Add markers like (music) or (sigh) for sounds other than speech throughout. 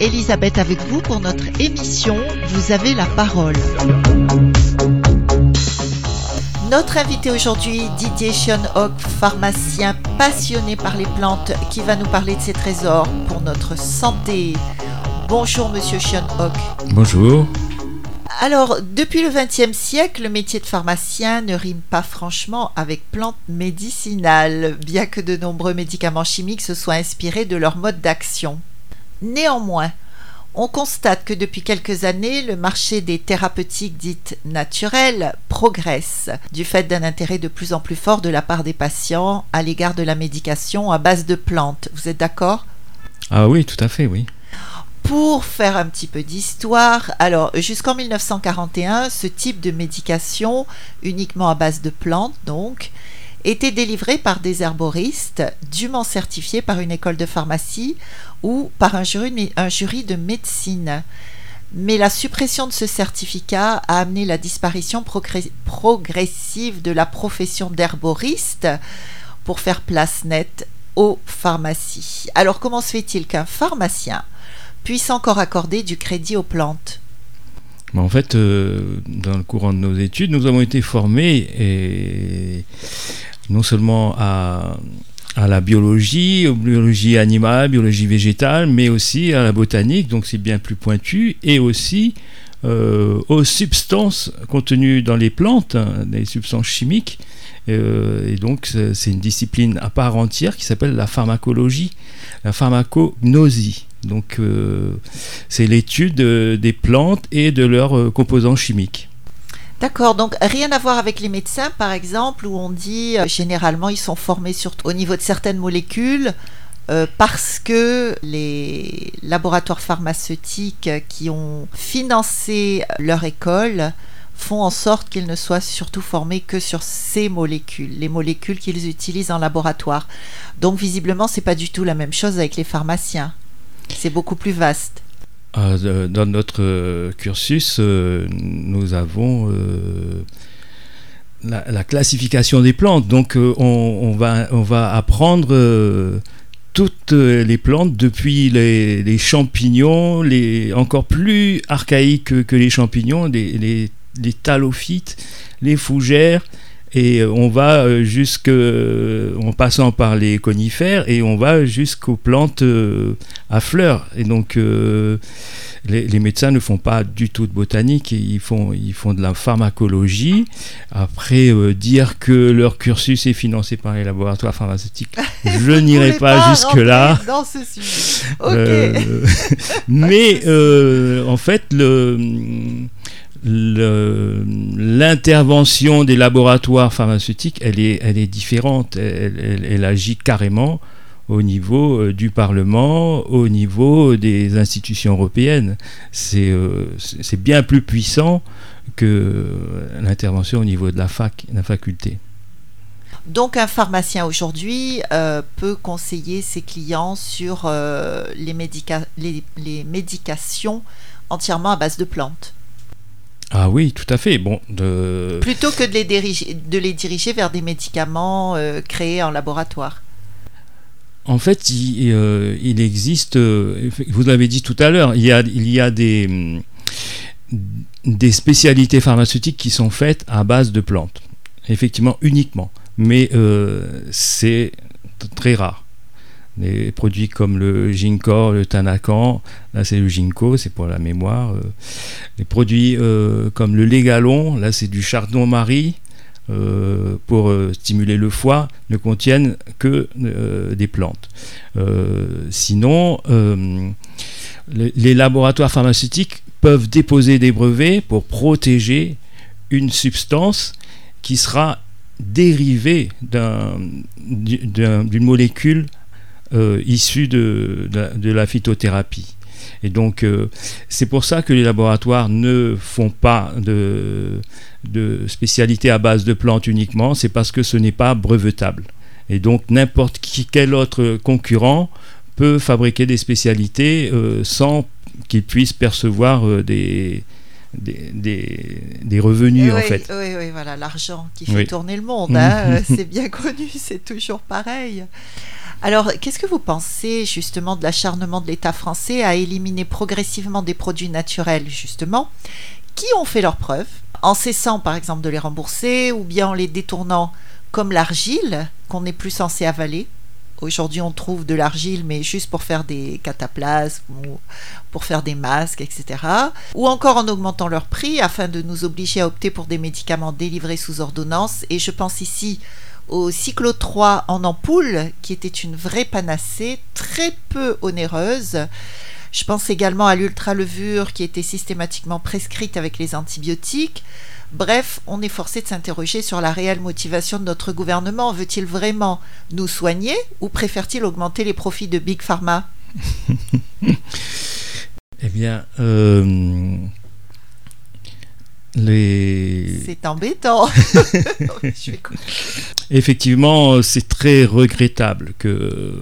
Elisabeth avec vous pour notre émission Vous avez la parole. Notre invité aujourd'hui, Didier Schionhock, pharmacien passionné par les plantes, qui va nous parler de ses trésors pour notre santé. Bonjour Monsieur Schionhock. Bonjour. Alors, depuis le XXe siècle, le métier de pharmacien ne rime pas franchement avec plantes médicinales, bien que de nombreux médicaments chimiques se soient inspirés de leur mode d'action. Néanmoins, on constate que depuis quelques années, le marché des thérapeutiques dites naturelles progresse, du fait d'un intérêt de plus en plus fort de la part des patients à l'égard de la médication à base de plantes. Vous êtes d'accord? Ah oui, tout à fait, oui. Pour faire un petit peu d'histoire, alors jusqu'en 1941, ce type de médication, uniquement à base de plantes donc, était délivré par des herboristes dûment certifiés par une école de pharmacie ou par un jury, de médecine. Mais la suppression de ce certificat a amené la disparition progressive de la profession d'herboriste pour faire place nette aux pharmacies. Alors comment se fait-il qu'un pharmacien puisse encore accorder du crédit aux plantes? En fait, euh, dans le courant de nos études, nous avons été formés non seulement à, la biologie, aux biologie animale, biologie végétale, mais aussi à la botanique, donc c'est bien plus pointu, et aussi euh, aux substances contenues dans les plantes, hein, des substances chimiques. Euh, et donc c'est une discipline à part entière qui s'appelle la pharmacologie, la pharmacognosie. Donc euh, c'est l'étude euh, des plantes et de leurs composants chimiques. D'accord, donc rien à voir avec les médecins par exemple où on dit généralement ils sont formés au niveau de certaines molécules parce que les laboratoires pharmaceutiques qui ont financé leur école font en sorte qu'ils ne soient surtout formés que sur ces molécules, les molécules qu'ils utilisent en laboratoire. Donc visiblement c'est pas du tout la même chose avec les pharmaciens. C'est beaucoup plus vaste. Ah, dans notre euh, cursus, euh, nous avons euh, la, classification des plantes. Donc, on, va, on va apprendre toutes les plantes, depuis les, champignons, les, encore plus archaïques que, les champignons, les, les talophytes, les fougères, et on va euh, jusque euh, en passant par les conifères et on va jusqu'aux plantes euh, à fleurs et donc les, médecins ne font pas du tout de botanique, ils font, ils font de la pharmacologie. Après, dire que leur cursus est financé par les laboratoires pharmaceutiques, (laughs) je n'irai pas, jusque-là. (laughs) mais en fait, le l'intervention des laboratoires pharmaceutiques, elle est, elle est différente. Elle, agit carrément au niveau euh, du Parlement, au niveau des institutions européennes. Euh, c'est bien plus puissant que l'intervention au niveau de la fac, la faculté. Donc un pharmacien aujourd'hui euh, peut conseiller ses clients sur les, les médications entièrement à base de plantes. Ah oui, tout à fait. Bon, de... Plutôt que de les, diriger, de les diriger vers des médicaments euh, créés en laboratoire. En fait, il, euh, existe, euh, vous l'avez dit tout à l'heure, il y a, il y a des, des spécialités pharmaceutiques qui sont faites à base de plantes. Effectivement, uniquement. Mais c'est très rare. Des produits comme le Ginkor, le Tanakan, là c'est le Ginkgo, c'est pour la mémoire. Euh. Les produits euh, comme le Légalon, là c'est du chardon-marie, euh, pour stimuler le foie ne contiennent que des plantes. sinon, les laboratoires pharmaceutiques peuvent déposer des brevets pour protéger une substance qui sera dérivée d'une molécule euh, issus de, de, la phytothérapie. Et donc, euh, c'est pour ça que les laboratoires ne font pas de, de spécialité à base de plantes uniquement, c'est parce que ce n'est pas brevetable. Et donc, n'importe quel autre concurrent peut fabriquer des spécialités euh, sans qu'il puisse percevoir des, des, des, revenus en fait. Oui, oui, voilà, l'argent qui fait tourner le monde, hein, (laughs) c'est bien connu, c'est toujours pareil. Alors, qu'est-ce que vous pensez justement de l'acharnement de l'État français à éliminer progressivement des produits naturels, justement, qui ont fait leurs preuves, en cessant par exemple de les rembourser ou bien en les détournant comme l'argile qu'on n'est plus censé avaler? Aujourd'hui, on trouve de l'argile, mais juste pour faire des cataplasmes ou pour faire des masques, etc. Ou encore en augmentant leur prix afin de nous obliger à opter pour des médicaments délivrés sous ordonnance. Et je pense ici au Cyclo 3 en ampoule, qui était une vraie panacée, très peu onéreuse. Je pense également à l'ultralevure qui était systématiquement prescrite avec les antibiotiques. Bref, on est forcé de s'interroger sur la réelle motivation de notre gouvernement. Veut-il vraiment nous soigner ou préfère-t-il augmenter les profits de Big Pharma? (laughs) Eh bien, euh, les... C'est embêtant. (laughs) Effectivement, c'est très regrettable que,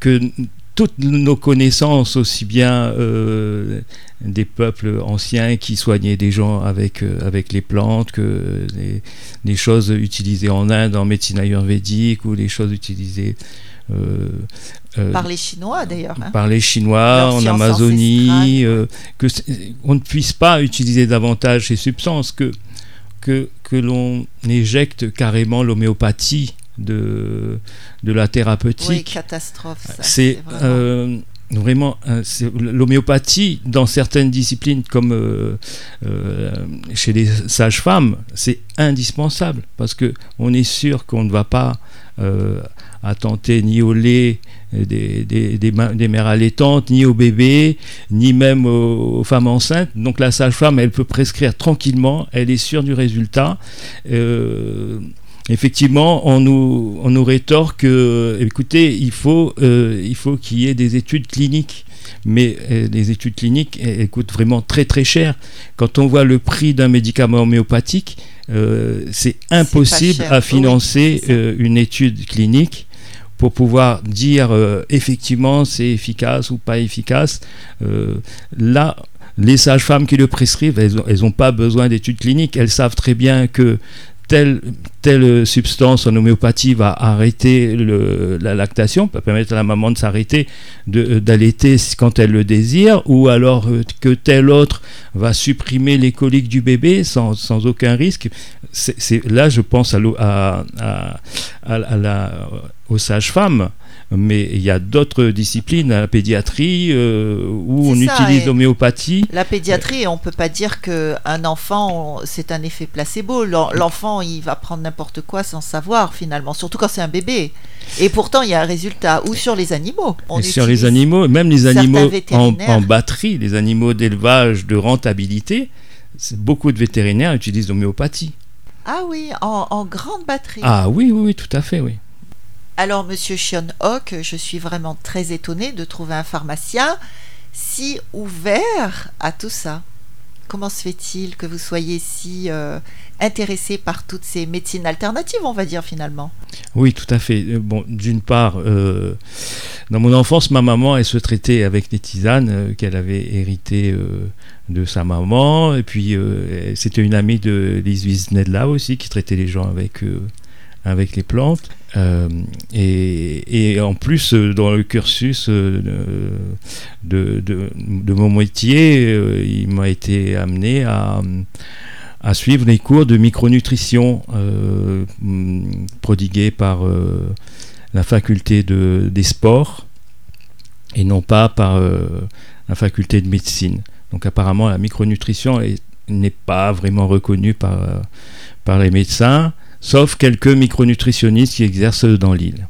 que toutes nos connaissances, aussi bien euh, des peuples anciens qui soignaient des gens avec, euh, avec les plantes, que des, choses utilisées en Inde en médecine ayurvédique ou les choses utilisées euh, par les Chinois d'ailleurs. Hein. Par les Chinois en Amazonie, que on ne puisse pas utiliser davantage ces substances, que, que, que l'on éjecte carrément l'homéopathie de, de la thérapeutique. Oui, catastrophe. C'est vraiment, euh, l'homéopathie dans certaines disciplines comme euh, euh, chez les sages-femmes, c'est indispensable parce que on est sûr qu'on ne va pas attenter ni au lait des, des, des, mères allaitantes, ni aux bébés, ni même aux, femmes enceintes. Donc la sage-femme, elle peut prescrire tranquillement, elle est sûre du résultat effectivement, on nous, on nous rétorque, écoutez, il faut, euh, il faut qu'il y ait des études cliniques. Mais euh, les études cliniques, elles, coûtent vraiment très très cher. Quand on voit le prix d'un médicament homéopathique, euh, c'est impossible à financer une étude clinique pour pouvoir dire effectivement c'est efficace ou pas efficace. là, les sages-femmes qui le prescrivent, elles n'ont pas besoin d'études cliniques. Elles savent très bien que telle, telle substance en homéopathie va arrêter la lactation, peut permettre à la maman de s'arrêter euh, d'allaiter quand elle le désire, ou alors euh, que telle autre va supprimer les coliques du bébé sans, aucun risque. C'est, là, je pense à la, aux sages-femmes mais il y a d'autres disciplines, la pédiatrie, euh, où on utilise l'homéopathie. La pédiatrie, on ne peut pas dire qu'un enfant, c'est un effet placebo. L'enfant, il va prendre n'importe quoi sans savoir, finalement, surtout quand c'est un bébé. Et pourtant, il y a un résultat. Ou sur les animaux. On sur les animaux, même les animaux en, batterie, les animaux d'élevage de rentabilité, beaucoup de vétérinaires utilisent l'homéopathie. Ah oui, en, en, grande batterie. Ah oui, oui, oui, tout à fait, oui. Alors, monsieur Sean Hawk, je suis vraiment très étonnée de trouver un pharmacien si ouvert à tout ça. Comment se fait-il que vous soyez si euh, intéressé par toutes ces médecines alternatives, on va dire finalement? Oui, tout à fait. Euh, bon, d'une part, euh, dans mon enfance, ma maman, elle se traitait avec des tisanes qu'elle avait héritées de sa maman. Et puis, c'était une amie de Lise Wiesnedla aussi, qui traitait les gens avec avec les plantes. Euh, et, en plus, euh, dans le cursus euh, de, mon métier, il m'a été amené à, suivre les cours de micronutrition prodigués par la faculté de, des sports et non pas par la faculté de médecine. Donc apparemment, la micronutrition n'est pas vraiment reconnue par les médecins sauf quelques micronutritionnistes qui exercent dans l'île.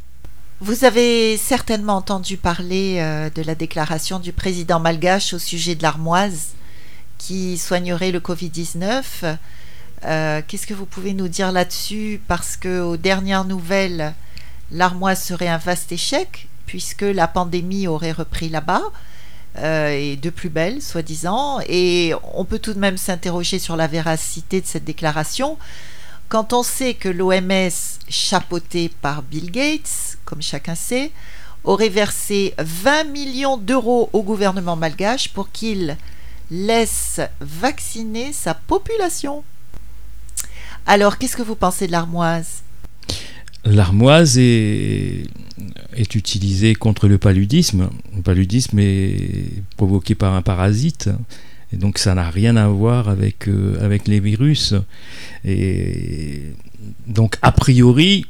Vous avez certainement entendu parler euh, de la déclaration du président malgache au sujet de l'armoise qui soignerait le Covid-19. Euh, qu'est-ce que vous pouvez nous dire là-dessus? Parce que aux dernières nouvelles, l'armoise serait un vaste échec puisque la pandémie aurait repris là-bas. Euh, et de plus belle, soi-disant. Et on peut tout de même s'interroger sur la véracité de cette déclaration, quand on sait que l'OMS, chapeautée par Bill Gates, comme chacun sait, aurait versé 20 millions d'euros au gouvernement malgache pour qu'il laisse vacciner sa population. Alors, qu'est-ce que vous pensez de l'armoise? L'armoise est, est utilisée contre le paludisme. Le paludisme est provoqué par un parasite. Donc ça n'a rien à voir avec, euh, avec les virus. Et donc a priori,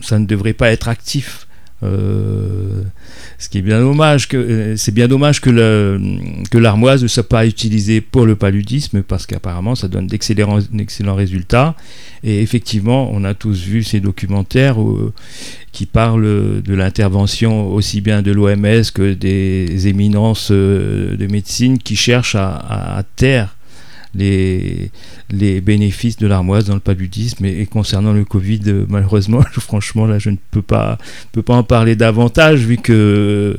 ça ne devrait pas être actif. Euh, ce qui est bien dommage euh, c'est bien dommage que, l'armoise ne soit pas utilisée pour le paludisme parce qu'apparemment ça donne d'excellents, résultats. Et effectivement on a tous vu ces documentaires qui parlent de l'intervention aussi bien de l'OMS que des éminences euh, de médecine qui cherchent à taire les, bénéfices de l'armoise dans le paludisme. Et, concernant le Covid, euh, malheureusement, (laughs) franchement, là, je ne peux pas, en parler davantage vu que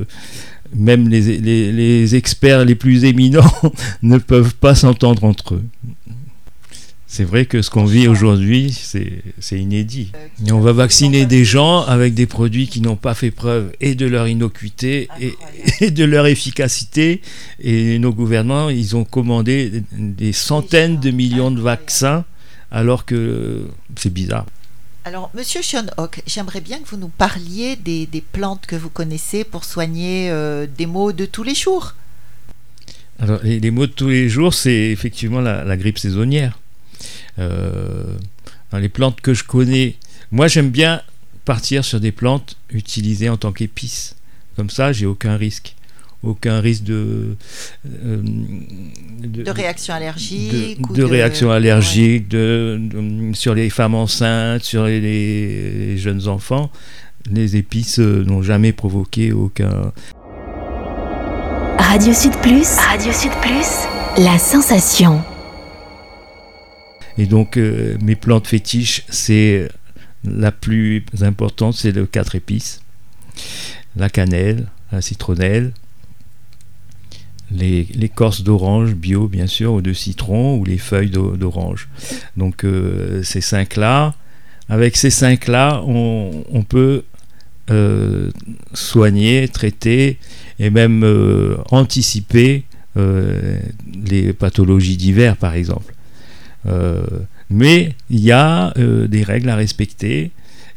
même les, les, les experts les plus éminents (laughs) ne peuvent pas s'entendre entre eux. C'est vrai que ce qu'on vit aujourd'hui, c'est inédit. Et on va vacciner des gens avec des produits qui n'ont pas fait preuve et de leur innocuité et, (laughs) et, de leur efficacité. Et nos gouvernements, ils ont commandé des centaines de millions de vaccins alors que c'est bizarre. Alors, Monsieur Sean Hawk, j'aimerais bien que vous nous parliez des, des, plantes que vous connaissez pour soigner euh, des maux de tous les jours. Alors, les, les maux de tous les jours, c'est effectivement la, la grippe saisonnière. Euh, dans les plantes que je connais, moi j'aime bien partir sur des plantes utilisées en tant qu'épices. Comme ça, j'ai aucun risque. Aucun risque de. Euh, de, de, réaction allergique De, de réaction allergique, ouais. de, sur les femmes enceintes, sur les, les jeunes enfants. Les épices euh, n'ont jamais provoqué aucun. Radio Sud Plus. Radio Sud Plus. La sensation. Et donc, euh, mes plantes fétiches, c'est la plus importante, c'est le quatre épices la cannelle, la citronnelle, l'écorce d'orange bio, bien sûr, ou de citron, ou les feuilles d'orange. Donc, euh, ces cinq-là, avec ces cinq-là, on, peut euh, soigner, traiter et même anticiper les pathologies d'hiver, par exemple. Euh, mais il y a euh, des règles à respecter.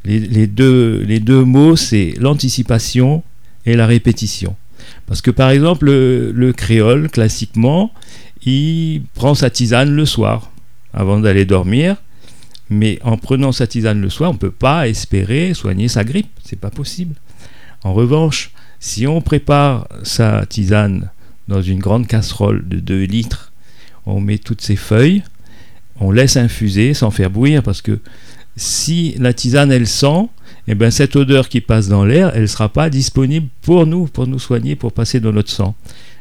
Les, deux, mots, c'est l'anticipation et la répétition. Parce que par exemple, le, le, créole, classiquement, il prend sa tisane le soir, avant d'aller dormir. Mais en prenant sa tisane le soir, on ne peut pas espérer soigner sa grippe. C'est pas possible. En revanche, si on prépare sa tisane dans une grande casserole de 2 litres, on met toutes ses feuilles, on laisse infuser sans faire bouillir parce que si la tisane elle sent, eh ben cette odeur qui passe dans l'air, elle ne sera pas disponible pour nous, pour nous soigner, pour passer dans notre sang.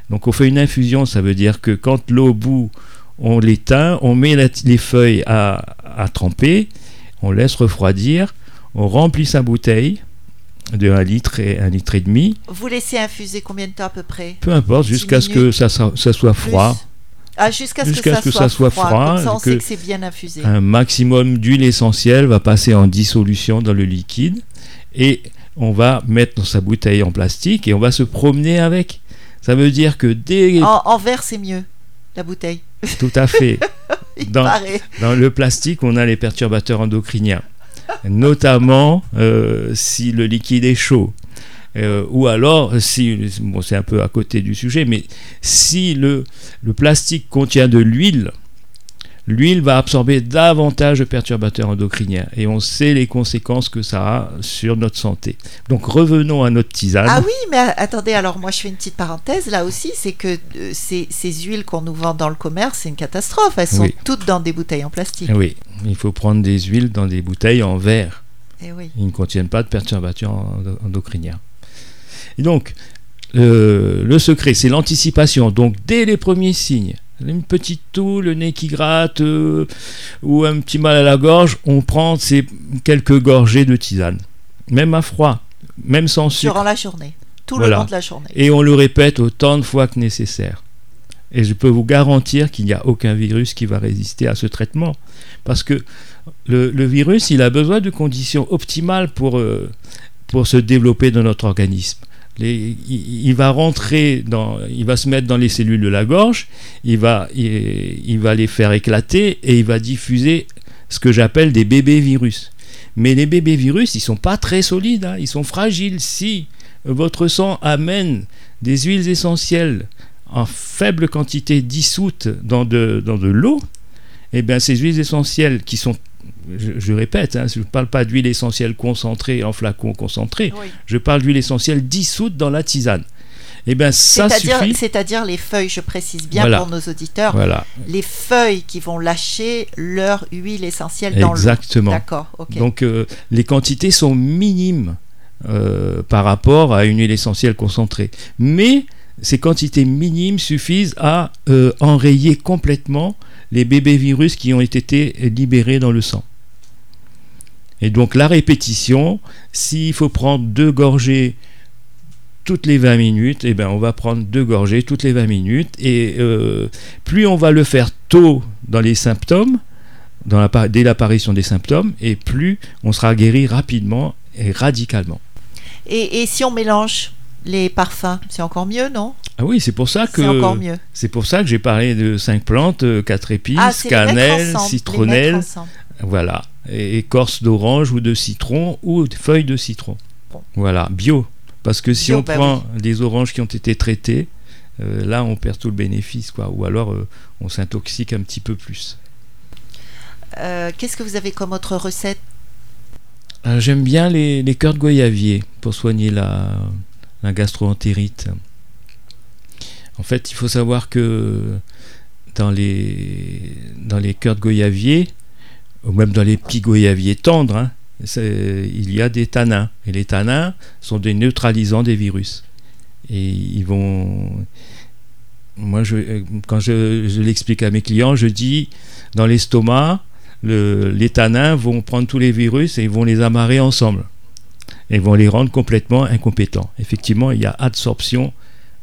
Donc on fait une infusion, ça veut dire que quand l'eau bout, on l'éteint, on met la, les feuilles à, à, tremper, on laisse refroidir, on remplit sa bouteille de 1 litre et 1 litre et demi. Vous laissez infuser combien de temps à peu près? Peu importe, jusqu'à ce que ça, soit froid. Plus. Ah, jusqu'à ce, jusqu que, ça, que soit ça soit froid, froid comme ça, on que sait que c'est bien infusé. un maximum d'huile essentielle va passer en dissolution dans le liquide et on va mettre dans sa bouteille en plastique et on va se promener avec. Ça veut dire que dès... En, en verre, c'est mieux, la bouteille. Tout à fait. (laughs) dans le plastique, on a les perturbateurs endocriniens, notamment euh, si le liquide est chaud. Euh, ou alors, si, bon, c'est un peu à côté du sujet, mais si le, le plastique contient de l'huile, l'huile va absorber davantage de perturbateurs endocriniens et on sait les conséquences que ça a sur notre santé. Donc revenons à notre tisane. Ah oui, mais attendez, alors moi je fais une petite parenthèse là aussi, c'est que euh, ces, ces, huiles qu'on nous vend dans le commerce, c'est une catastrophe. Elles sont Oui. toutes dans des bouteilles en plastique. Oui, il faut prendre des huiles dans des bouteilles en verre. Eh oui. Ils ne contiennent pas de perturbateurs endo- endocriniens. Et donc, euh, le secret, c'est l'anticipation. Donc, dès les premiers signes, une petite toux, le nez qui gratte euh, ou un petit mal à la gorge, on prend ces quelques gorgées de tisane, même à froid, même sans sucre. Durant la journée. Tout Voilà. le long de la journée. Et on le répète autant de fois que nécessaire. Et je peux vous garantir qu'il n'y a aucun virus qui va résister à ce traitement. Parce que le, le virus, il a besoin de conditions optimales pour, euh, pour se développer dans notre organisme. Il, va rentrer dans, il va se mettre dans les cellules de la gorge, il va, il va les faire éclater et il va diffuser ce que j'appelle des bébés virus. Mais les bébés virus, ils sont pas très solides, hein. ils sont fragiles. Si votre sang amène des huiles essentielles en faible quantité dissoutes dans de, dans de l'eau, eh bien ces huiles essentielles qui sont je, répète, hein, je ne parle pas d'huile essentielle concentrée en flacon concentré, je parle d'huile essentielle dissoute dans la tisane. Eh bien, ça suffit. C'est-à-dire les feuilles, je précise bien pour nos auditeurs, voilà. les feuilles qui vont lâcher leur huile essentielle dans l'eau. Exactement. D'accord. Donc, euh, les quantités sont minimes euh, par rapport à une huile essentielle concentrée. Mais ces quantités minimes suffisent à euh, enrayer complètement les bébés virus qui ont été libérés dans le sang. Et donc la répétition, s'il faut prendre deux gorgées toutes les 20 minutes, eh ben on va prendre deux gorgées toutes les 20 minutes. Et euh, plus on va le faire tôt dans les symptômes, dès l'apparition des symptômes, et plus on sera guéri rapidement et radicalement. Et, si on mélange? Les parfums, c'est encore mieux, non? Ah oui, c'est pour ça que c'est pour ça que j'ai parlé de cinq plantes, euh, quatre épices, ah, cannelle, citronnelle, voilà écorce d'orange ou de citron ou feuilles de citron. Voilà, bio. Parce que si on bah prend des oranges qui ont été traitées, euh, là on perd tout le bénéfice, quoi. Ou alors euh, on s'intoxique un petit peu plus. Euh, qu'est-ce que vous avez comme autre recette? J'aime bien les, les cœurs de goyavier pour soigner la, la gastroentérite. En fait, il faut savoir que dans les, dans cœurs de goyavier, ou même dans les petits goyaviers tendres, hein, il y a des tanins. Et les tanins sont des neutralisants des virus. Et ils vont. Moi, quand je, l'explique à mes clients, je dis dans l'estomac, le, les tanins vont prendre tous les virus et ils vont les amarrer ensemble. Et vont les rendre complètement incompétents. Effectivement, il y a absorption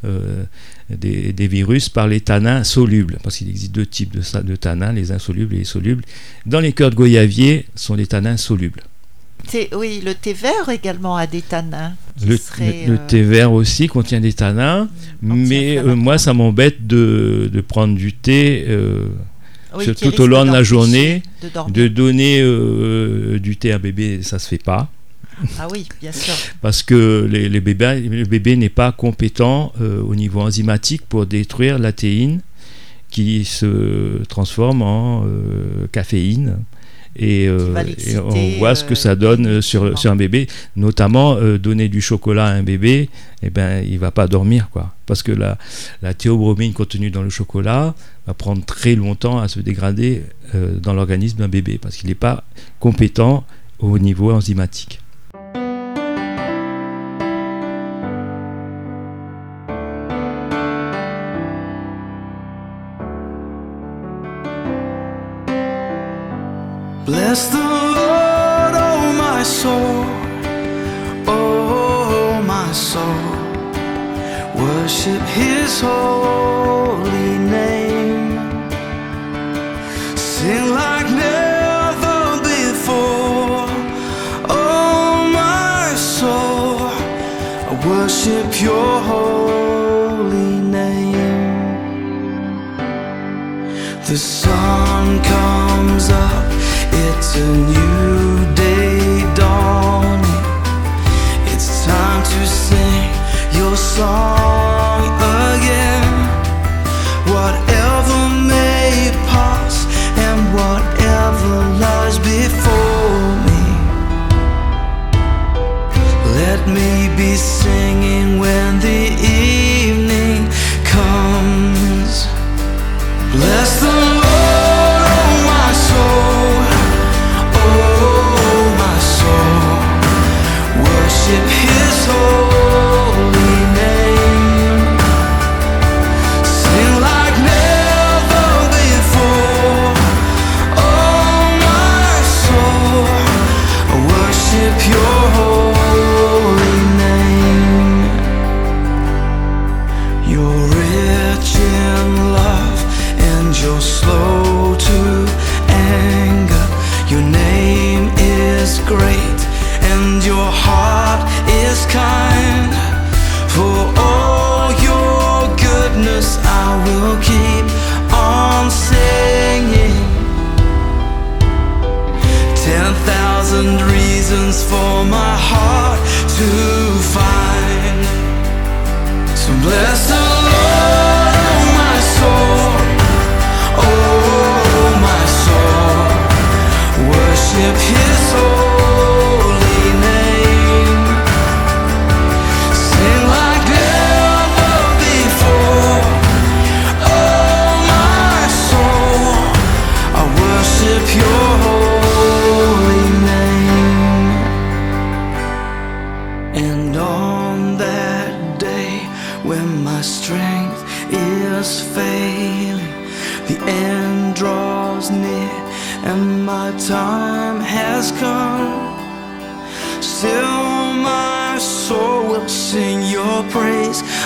euh, des, virus par les tanins solubles, parce qu'il existe deux types de, de, tanins, les insolubles et les solubles. Dans les cœurs de goyavier, sont les tanins solubles. Oui, le thé vert également a des tanins. Le, le, euh, thé vert aussi contient des tanins, mais euh, moi ça m'embête de, de, prendre du thé tout au long de la journée, de, donner du thé à bébé, ça se fait pas. Ah oui, bien sûr. Parce que les, bébés, le bébé n'est pas compétent euh, au niveau enzymatique pour détruire la théine qui se transforme en euh, caféine. Et, euh, on voit ce que ça donne sur, sur un bébé, notamment donner du chocolat à un bébé, eh ben, il va pas dormir. quoi. Parce que la, la théobromine contenue dans le chocolat va prendre très longtemps à se dégrader dans l'organisme d'un bébé, parce qu'il n'est pas compétent au niveau enzymatique. Bless the Lord, oh my soul, oh my soul. Worship His holy name. Sing like never before, oh my soul. I worship Your holy name. The sun comes up it's a new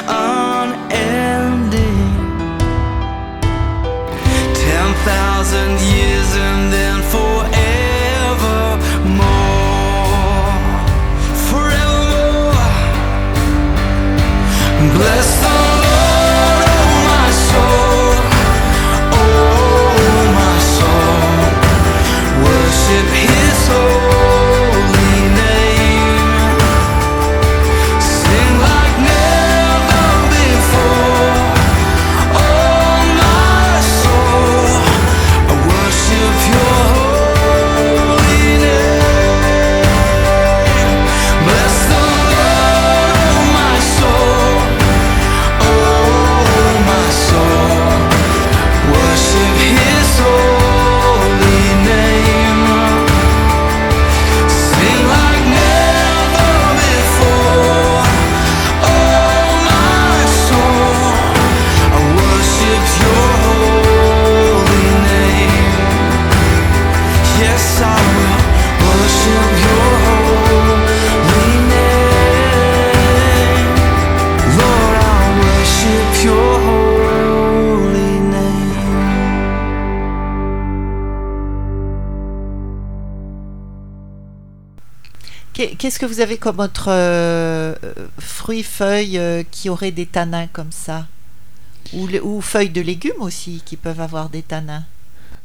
arms. Qu'est-ce que vous avez comme autre euh, fruits, feuilles euh, qui auraient des tanins comme ça? Ou, le- ou feuilles de légumes aussi qui peuvent avoir des tanins?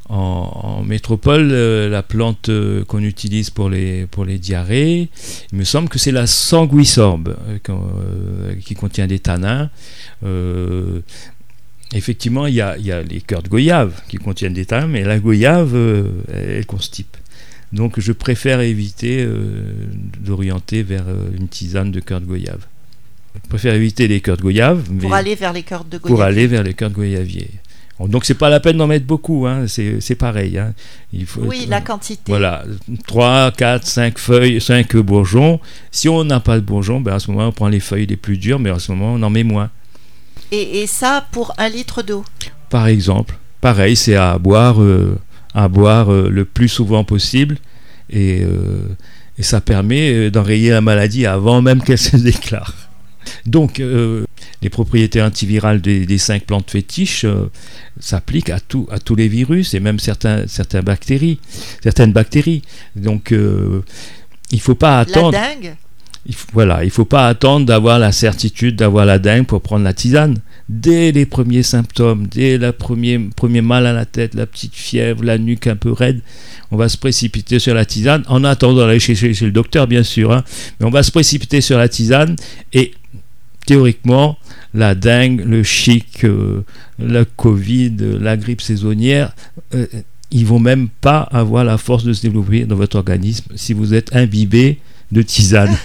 En, métropole, euh, la plante qu'on utilise pour les, pour les diarrhées, il me semble que c'est la sanguisorbe qui contient des tanins. Effectivement, il y a, y a les cœurs de goyave qui contiennent des tanins, mais la goyave, elle constipe. Donc je préfère éviter euh, d'orienter vers euh, une tisane de cœur de goyave. Je préfère éviter les cœurs de goyave, pour aller vers les cœurs de pour goyave. aller vers les cœurs de goyavier. Donc c'est pas la peine d'en mettre beaucoup, hein, c'est c'est pareil. hein. Il faut, Oui, la quantité. Voilà, 3, 4, 5 feuilles, 5 bourgeons. Si on n'a pas de bourgeons, ben à ce moment on prend les feuilles les plus dures, mais à ce moment on en met moins. Et, et ça pour un litre d'eau. Par exemple, pareil, c'est à boire, euh, à boire euh, le plus souvent possible et, euh, et ça permet euh, d'enrayer la maladie avant même qu'elle se (laughs) déclare. Donc, euh, les propriétés antivirales des, des cinq plantes fétiches euh, s'appliquent à, tout, à tous les virus et même certains, certains bactéries, certaines bactéries. Donc, euh, il ne faut pas La attendre. Il faut- voilà, il faut pas attendre d'avoir la certitude d'avoir la dingue pour prendre la tisane. Dès les premiers symptômes, dès le premier, premier mal à la tête, la petite fièvre, la nuque un peu raide, on va se précipiter sur la tisane, en attendant d'aller chez, chez- le docteur, bien sûr, hein. mais on va se précipiter sur la tisane et théoriquement, la dengue, le chic, euh, la Covid, la grippe saisonnière, euh, ils vont même pas avoir la force de se développer dans votre organisme si vous êtes imbibé de tisane.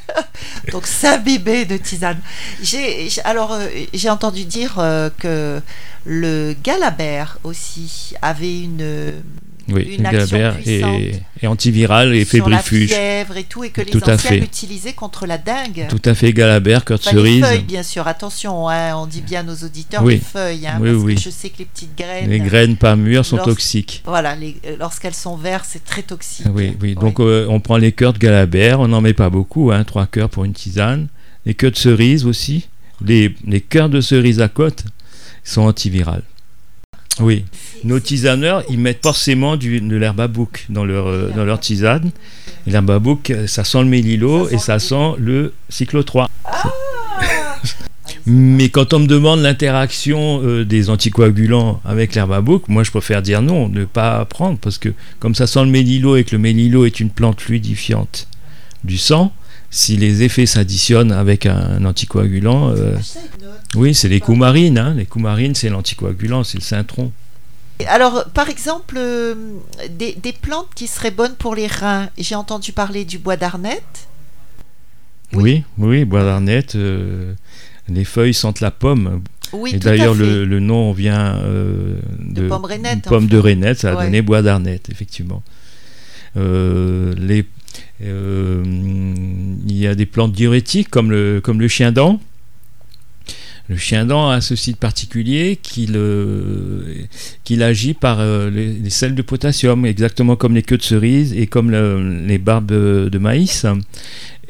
(laughs) Donc s'imbiber de tisane. J'ai alors euh, j'ai entendu dire euh, que le galabert aussi avait une Oui, Une action galabert puissante est, est antiviral et sur la fébrifuge. fièvre et tout et que les Tout anciens l'utilisaient contre la dingue. Tout à fait, galabert, cœur de Enfin, les cerise. feuilles, bien sûr. Attention, hein, on dit bien à nos auditeurs Oui. les feuilles, hein, Oui, parce oui. que je sais que les petites graines, Les graines pas mûres sont toxiques. voilà, les- euh, lorsqu'elles sont vertes, c'est très toxique. Oui, oui. Donc euh, on prend les cœurs de galabert, on n'en met pas beaucoup, hein, trois cœurs pour une tisane. Les cœurs de cerise aussi. Les, les cœurs de cerise à côte sont antivirales. Oui. Nos tisaneurs, ils mettent forcément du, de l'herbe à bouc dans leur, euh, dans leur tisane. L'herbe à bouc, euh, ça sent le mélilo et ça sent le cyclo 3. (laughs) Mais quand on me demande l'interaction euh, des anticoagulants avec l'herbe à bouc, moi je préfère dire non, ne pas prendre, parce que comme ça sent le mélilo et que le mélilo est une plante fluidifiante du sang, si les effets s'additionnent avec un anticoagulant, euh, oui, c'est les coumarines. Hein. Les coumarines, c'est l'anticoagulant, c'est le cintron. Alors, par exemple, euh, des, des plantes qui seraient bonnes pour les reins. J'ai entendu parler du bois d'arnette. Oui, oui, bois d'arnette. euh, les feuilles sentent la pomme. Oui, et d'ailleurs, le, le nom vient euh, De pomme rainette, en Pomme de rainette, ça a Ouais. donné bois d'arnette, effectivement. Les, euh, il y a des plantes diurétiques comme le, comme le chien-dent. Le chien-dent a ce site particulier qu'il euh, agit par euh, les, sels de potassium, exactement comme les queues de cerise et comme le- les barbes de maïs.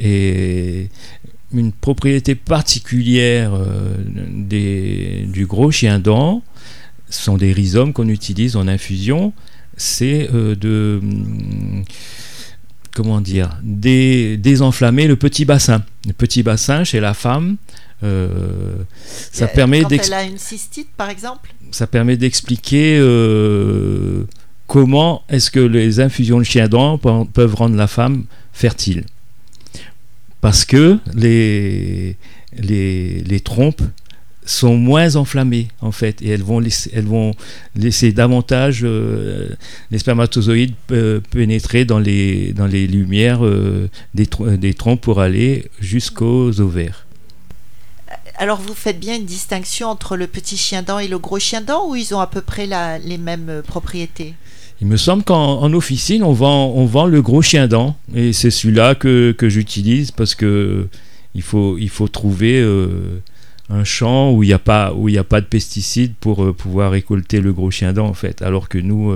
Et une propriété particulière euh, du gros chien dent sont des rhizomes qu'on utilise en infusion, c'est de comment dire dé- désenflammer le petit bassin. Le petit bassin chez la femme, euh, ça Euh, permet Quand elle a une cystite, par exemple ça permet d'expliquer euh, comment est-ce que les infusions de chien dent pe- peuvent rendre la femme fertile. Parce que les, les, les trompes sont moins enflammées en fait et elles vont laisser, elles vont laisser davantage euh, les spermatozoïdes euh, pénétrer dans les, dans les lumières euh, des, des trompes pour aller jusqu'aux ovaires. Alors vous faites bien une distinction entre le petit chien dent et le gros chien dent ou ils ont à peu près la- les mêmes euh, propriétés? Il me semble qu'en en officine, on vend, le gros chien dent. Et c'est celui-là que, j'utilise parce que il faut, trouver euh, un champ où il n'y a, pas- de pesticides pour euh, pouvoir récolter le gros chien dent, en fait. Alors que nous,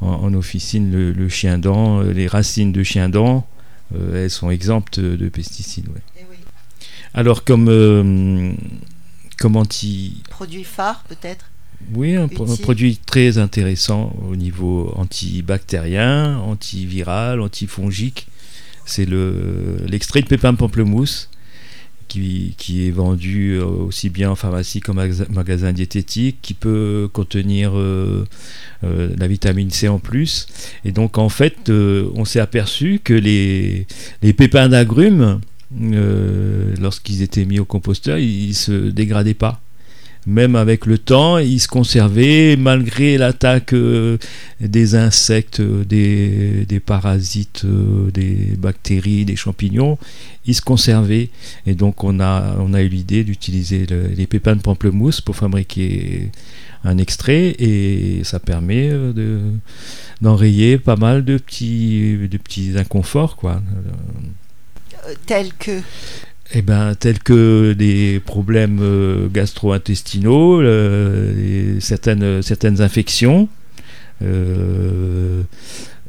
en, officine, le, chien dent, les racines de chien dent, elles sont exemptes de pesticides. Alors, comme, euh, comme anti, Produit phare peut-être? Oui, un, produit très intéressant au niveau antibactérien, antiviral, antifongique. C'est le- l'extrait de pépin de pamplemousse qui, qui est vendu euh, aussi bien en pharmacie qu'en magasin, magasin diététique, qui peut contenir euh, euh, la vitamine C en plus. Et donc en fait, euh, on s'est aperçu que les, les pépins d'agrumes, euh, lorsqu'ils étaient mis au composteur, ils se dégradaient pas même avec le temps, ils se conservaient malgré l'attaque euh, des insectes, euh, des, parasites, des bactéries, des champignons. Ils se conservaient. Et donc, on a, eu l'idée d'utiliser le- les pépins de pamplemousse pour fabriquer un extrait. Et ça permet de, d'enrayer pas mal de petits, de petits inconforts. Quoi. Euh, Tels que Eh ben, tels que des problèmes euh, gastro-intestinaux, euh, certaines, certaines infections, euh,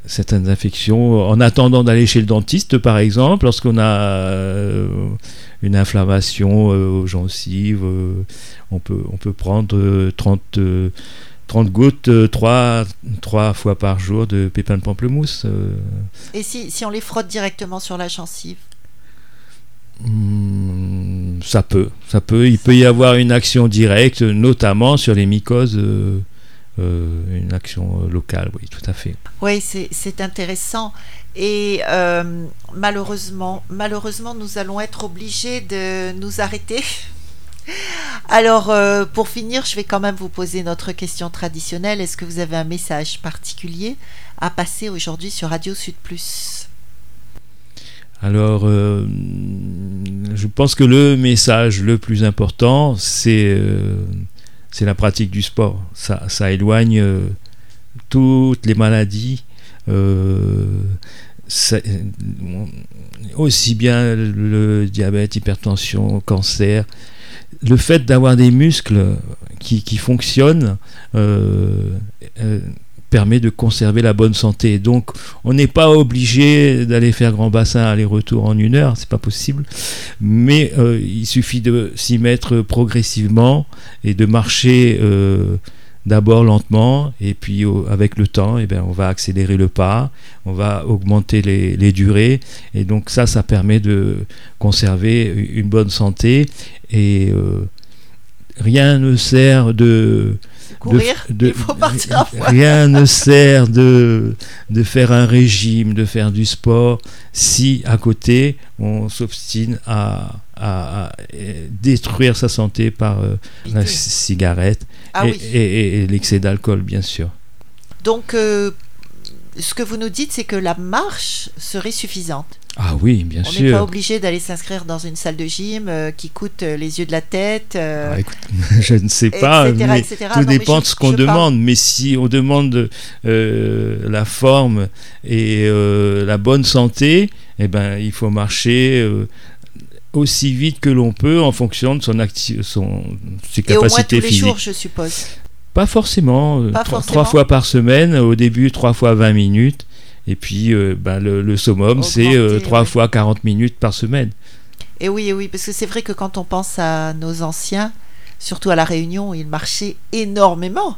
certaines infections. En attendant d'aller chez le dentiste, par exemple, lorsqu'on a euh, une inflammation euh, aux gencives, euh, on, peut, on peut prendre euh, 30, euh, 30 gouttes euh, trois, trois fois par jour de pépins de pamplemousse. euh, Et si, si on les frotte directement sur la gencive? Hmm, ça peut, ça peut. Il peut y avoir une action directe, notamment sur les mycoses, euh, euh, une action euh, locale, oui, tout à fait. Oui, c'est intéressant. Et malheureusement, malheureusement, nous allons être obligés de nous arrêter. (laughs) Alors, pour finir, je vais quand même vous poser notre question traditionnelle. Est-ce que vous avez un message particulier à passer aujourd'hui sur Radio Sud Plus? Alors, euh, je pense que le message le plus important, c'est euh, la pratique du sport. Ça, éloigne euh, toutes les maladies. aussi bien le diabète, hypertension, cancer. Le fait d'avoir des muscles qui, fonctionnent permet de conserver la bonne santé. Donc, on n'est pas obligé d'aller faire grand bassin aller-retour en une heure, c'est pas possible. Mais euh, il suffit de s'y mettre progressivement et de marcher euh, d'abord lentement et puis avec le temps, eh ben, on va accélérer le pas, on va augmenter les, les durées et donc ça, ça permet de conserver une bonne santé et euh, rien ne sert de Courir de- Il faut partir à. Rien ne sert de, de faire un régime, de faire du sport, si à côté on s'obstine à, à- à, euh, détruire sa santé par euh, la cigarette Ah et, oui. et- et- et l'excès d'alcool, bien sûr. Donc, euh, ce que vous nous dites, c'est que la marche serait suffisante. Ah oui, bien On n'est pas sûr. obligé d'aller s'inscrire dans une salle de gym euh, qui coûte euh, les yeux de la tête. euh, Ah, écoute, (laughs) je ne sais pas, etc., mais etc. tout Non, mais dépend je- de ce qu'on parle- demande. Mais si on demande euh, la forme et la bonne santé, eh ben, il faut marcher aussi vite que l'on peut en fonction de son son, ses Et au moins tous capacités les physiques. jours, je suppose. Pas forcément. euh, Pas trois, forcément. trois fois par semaine. Au début, trois fois 20 minutes. Et puis, euh, ben, le, le summum, c'est euh, trois fois 40 minutes par semaine. Et oui, et oui, parce que c'est vrai que quand on pense à nos anciens, surtout à la Réunion, ils marchaient énormément,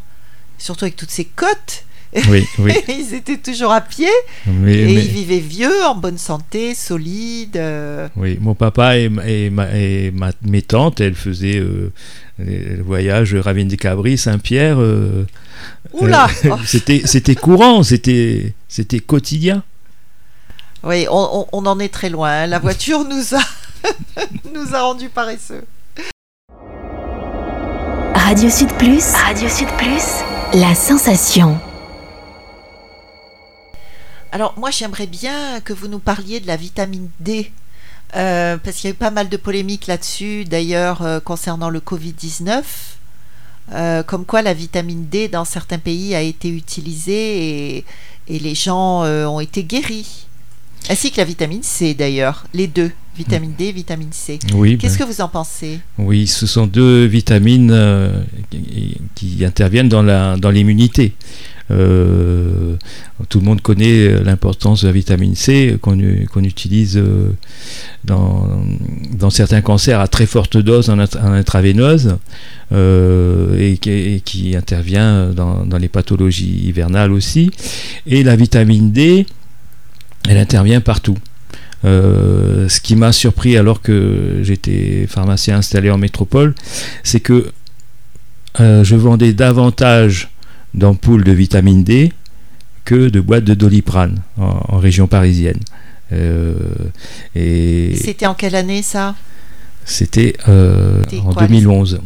surtout avec toutes ces côtes. Oui, (laughs) oui. ils étaient toujours à pied Mais, et mais- ils vivaient vieux, en bonne santé, solides. euh, oui, mon papa et, ma- et, ma- et ma- mes tantes, elles faisaient euh, les- le voyage Ravine des Cabris, Saint-Pierre. euh, Oula euh, Oh, (laughs) C'était c'était courant, c'était c'était quotidien. Oui, on, on- on en est très loin. hein. La voiture nous a, (laughs) nous a rendus paresseux. Radio Sud Plus. Radio Sud Plus. La sensation. Alors moi j'aimerais bien que vous nous parliez de la vitamine D. euh, parce qu'il y a eu pas mal de polémiques là-dessus, d'ailleurs euh, concernant le Covid-19, euh, comme quoi la vitamine D dans certains pays a été utilisée et, et les gens ont été guéris. Ainsi que la vitamine C d'ailleurs, les deux, vitamine D et vitamine C. Oui, Qu'est-ce ben, que vous en pensez? Oui, ce sont deux vitamines qui, qui interviennent dans la dans l'immunité. Euh, tout le monde connaît l'importance de la vitamine C qu'on utilise euh, dans, certains cancers à très forte dose en, int- en intraveineuse euh, et, qui, intervient dans, les pathologies hivernales aussi. Et la vitamine D, elle intervient partout. Euh, ce qui m'a surpris alors que j'étais pharmacien installé en métropole, c'est que euh, je vendais davantage d'ampoules de vitamine D que de boîtes de doliprane en, en région parisienne. Euh, et C'était en quelle année ça? C'était euh, C'était en quoi, les- 2011.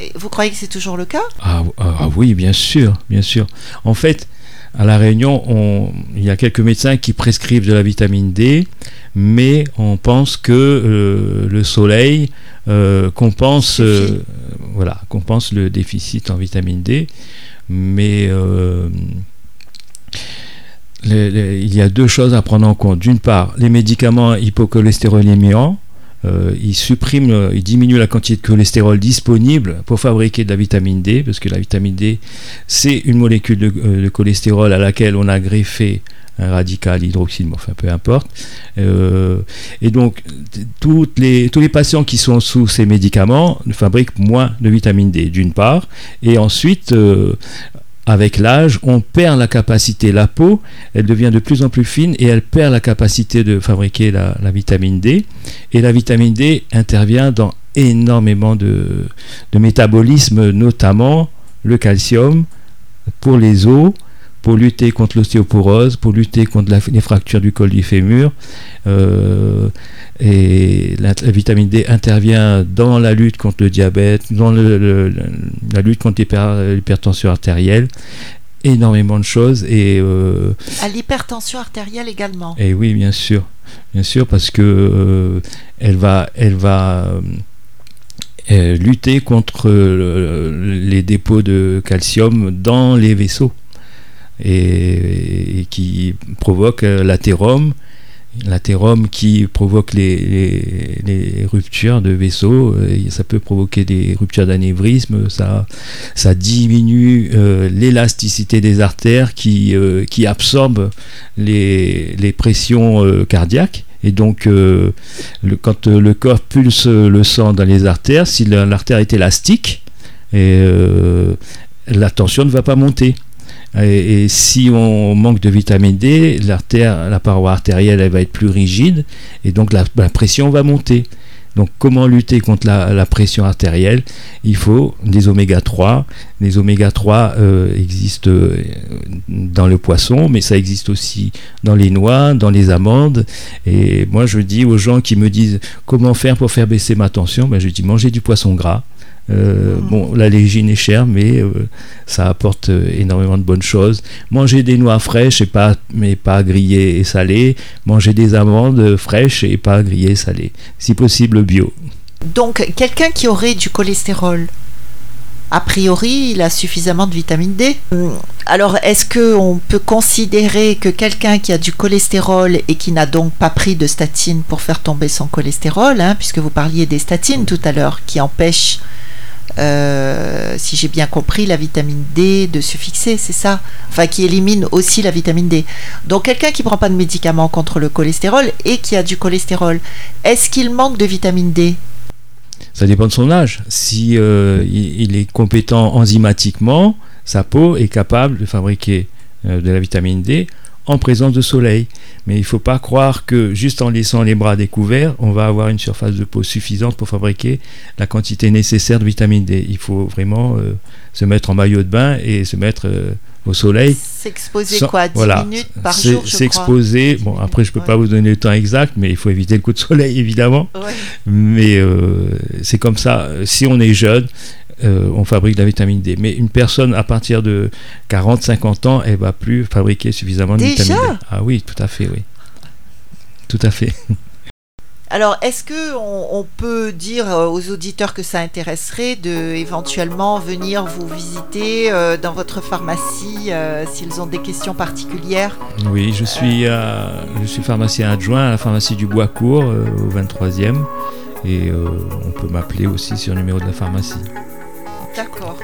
Et Vous croyez que c'est toujours le cas? Ah, ah, ah oui, bien sûr, bien sûr. En fait, à La Réunion, on- il y a quelques médecins qui prescrivent de la vitamine D, mais on pense que euh, le soleil compense, voilà, compense le déficit en vitamine D. Mais euh, il y a deux choses à prendre en compte. D'une part, les médicaments hypocholestérolémiants, euh, ils suppriment, euh, ils diminuent la quantité de cholestérol disponible pour fabriquer de la vitamine D, parce que la vitamine D, c'est une molécule de cholestérol à laquelle on a greffé un radical hydroxyle, enfin peu importe. Euh, et donc, tous les patients qui sont sous ces médicaments fabriquent moins de vitamine D, d'une part, et ensuite, euh, avec l'âge, on perd la capacité, la peau, elle devient de plus en plus fine et elle perd la capacité de fabriquer la, vitamine D. Et la vitamine D intervient dans énormément de, de métabolismes, notamment le calcium pour les os, pour lutter contre l'ostéoporose, pour lutter contre la- les fractures du col du fémur. Euh, et la, la vitamine D intervient dans la lutte contre le diabète, dans le- le- le- la lutte contre l'hyper- l'hypertension artérielle. Énormément de choses. Et, euh, À l'hypertension artérielle également. et oui, bien sûr, bien sûr, parce que euh, elle va, elle va euh, lutter contre les dépôts de calcium dans les vaisseaux et, qui provoque euh, l'athérome, l'athérome qui provoque les, ruptures de vaisseaux. euh, ça peut provoquer des ruptures d'anévrisme, ça, diminue euh, l'élasticité des artères qui, euh, qui absorbent les, les pressions cardiaques. Et donc, quand le corps pulse le sang dans les artères, si la- l'artère est élastique, la tension ne va pas monter. Et, si on manque de vitamine D, la paroi artérielle, elle va être plus rigide, et donc la, pression va monter. Donc, comment lutter contre la, la pression artérielle? Il faut des oméga 3. Les oméga 3 euh, existent euh, dans le poisson, mais ça existe aussi dans les noix, dans les amandes. Et moi, je dis aux gens qui me disent comment faire pour faire baisser ma tension, ben, je dis manger du poisson gras. Euh. Bon, la légine est chère, mais euh, ça apporte euh, énormément de bonnes choses. Manger des noix fraîches et pas, mais pas grillées et salées. Manger des amandes fraîches et pas grillées et salées. Si possible, bio. Donc, quelqu'un qui aurait du cholestérol, a priori, il a suffisamment de vitamine D. Alors, est-ce qu'on peut considérer que quelqu'un qui a du cholestérol et qui n'a donc pas pris de statine pour faire tomber son cholestérol, hein, puisque vous parliez des statines tout à l'heure, qui empêchent euh, si j'ai bien compris, la vitamine D de se fixer, c'est ça Enfin, qui élimine aussi la vitamine D. Donc, quelqu'un qui ne prend pas de médicaments contre le cholestérol et qui a du cholestérol, est-ce qu'il manque de vitamine D? Ça dépend de son âge. Si euh, il, est compétent enzymatiquement, sa peau est capable de fabriquer euh, de la vitamine D en présence de soleil. Mais il ne faut pas croire que juste en laissant les bras découverts, on va avoir une surface de peau suffisante pour fabriquer la quantité nécessaire de vitamine D. Il faut vraiment euh, se mettre en maillot de bain et se mettre euh, au soleil. S'exposer quoi? 10 minutes par jour S'exposer, bon après je ne peux pas vous donner le temps exact, mais il faut éviter le coup de soleil évidemment. Mais euh, c'est comme ça, si on est jeune, euh, on fabrique de la vitamine D. Mais une personne à partir de 40-50 ans, elle va plus fabriquer suffisamment de vitamine D. Ah oui, tout à fait, oui. Tout à fait. (laughs) Alors, est-ce que on, peut dire euh, aux auditeurs que ça intéresserait de éventuellement venir vous visiter euh, dans votre pharmacie s'ils ont des questions particulières? Oui, je suis, je suis pharmacien adjoint à la pharmacie du Boiscourt au 23e et on peut m'appeler aussi sur le numéro de la pharmacie. D'accord.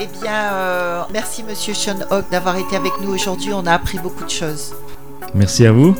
Eh bien, euh, merci Monsieur Sean Hogg d'avoir été avec nous aujourd'hui. On a appris beaucoup de choses. Merci à vous.